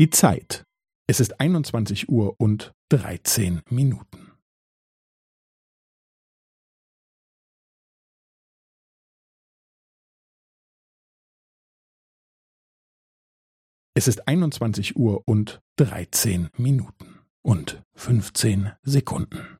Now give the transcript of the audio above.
Die Zeit. Es ist 21 Uhr und 13 Minuten. Es ist 21 Uhr und 13 Minuten und 15 Sekunden.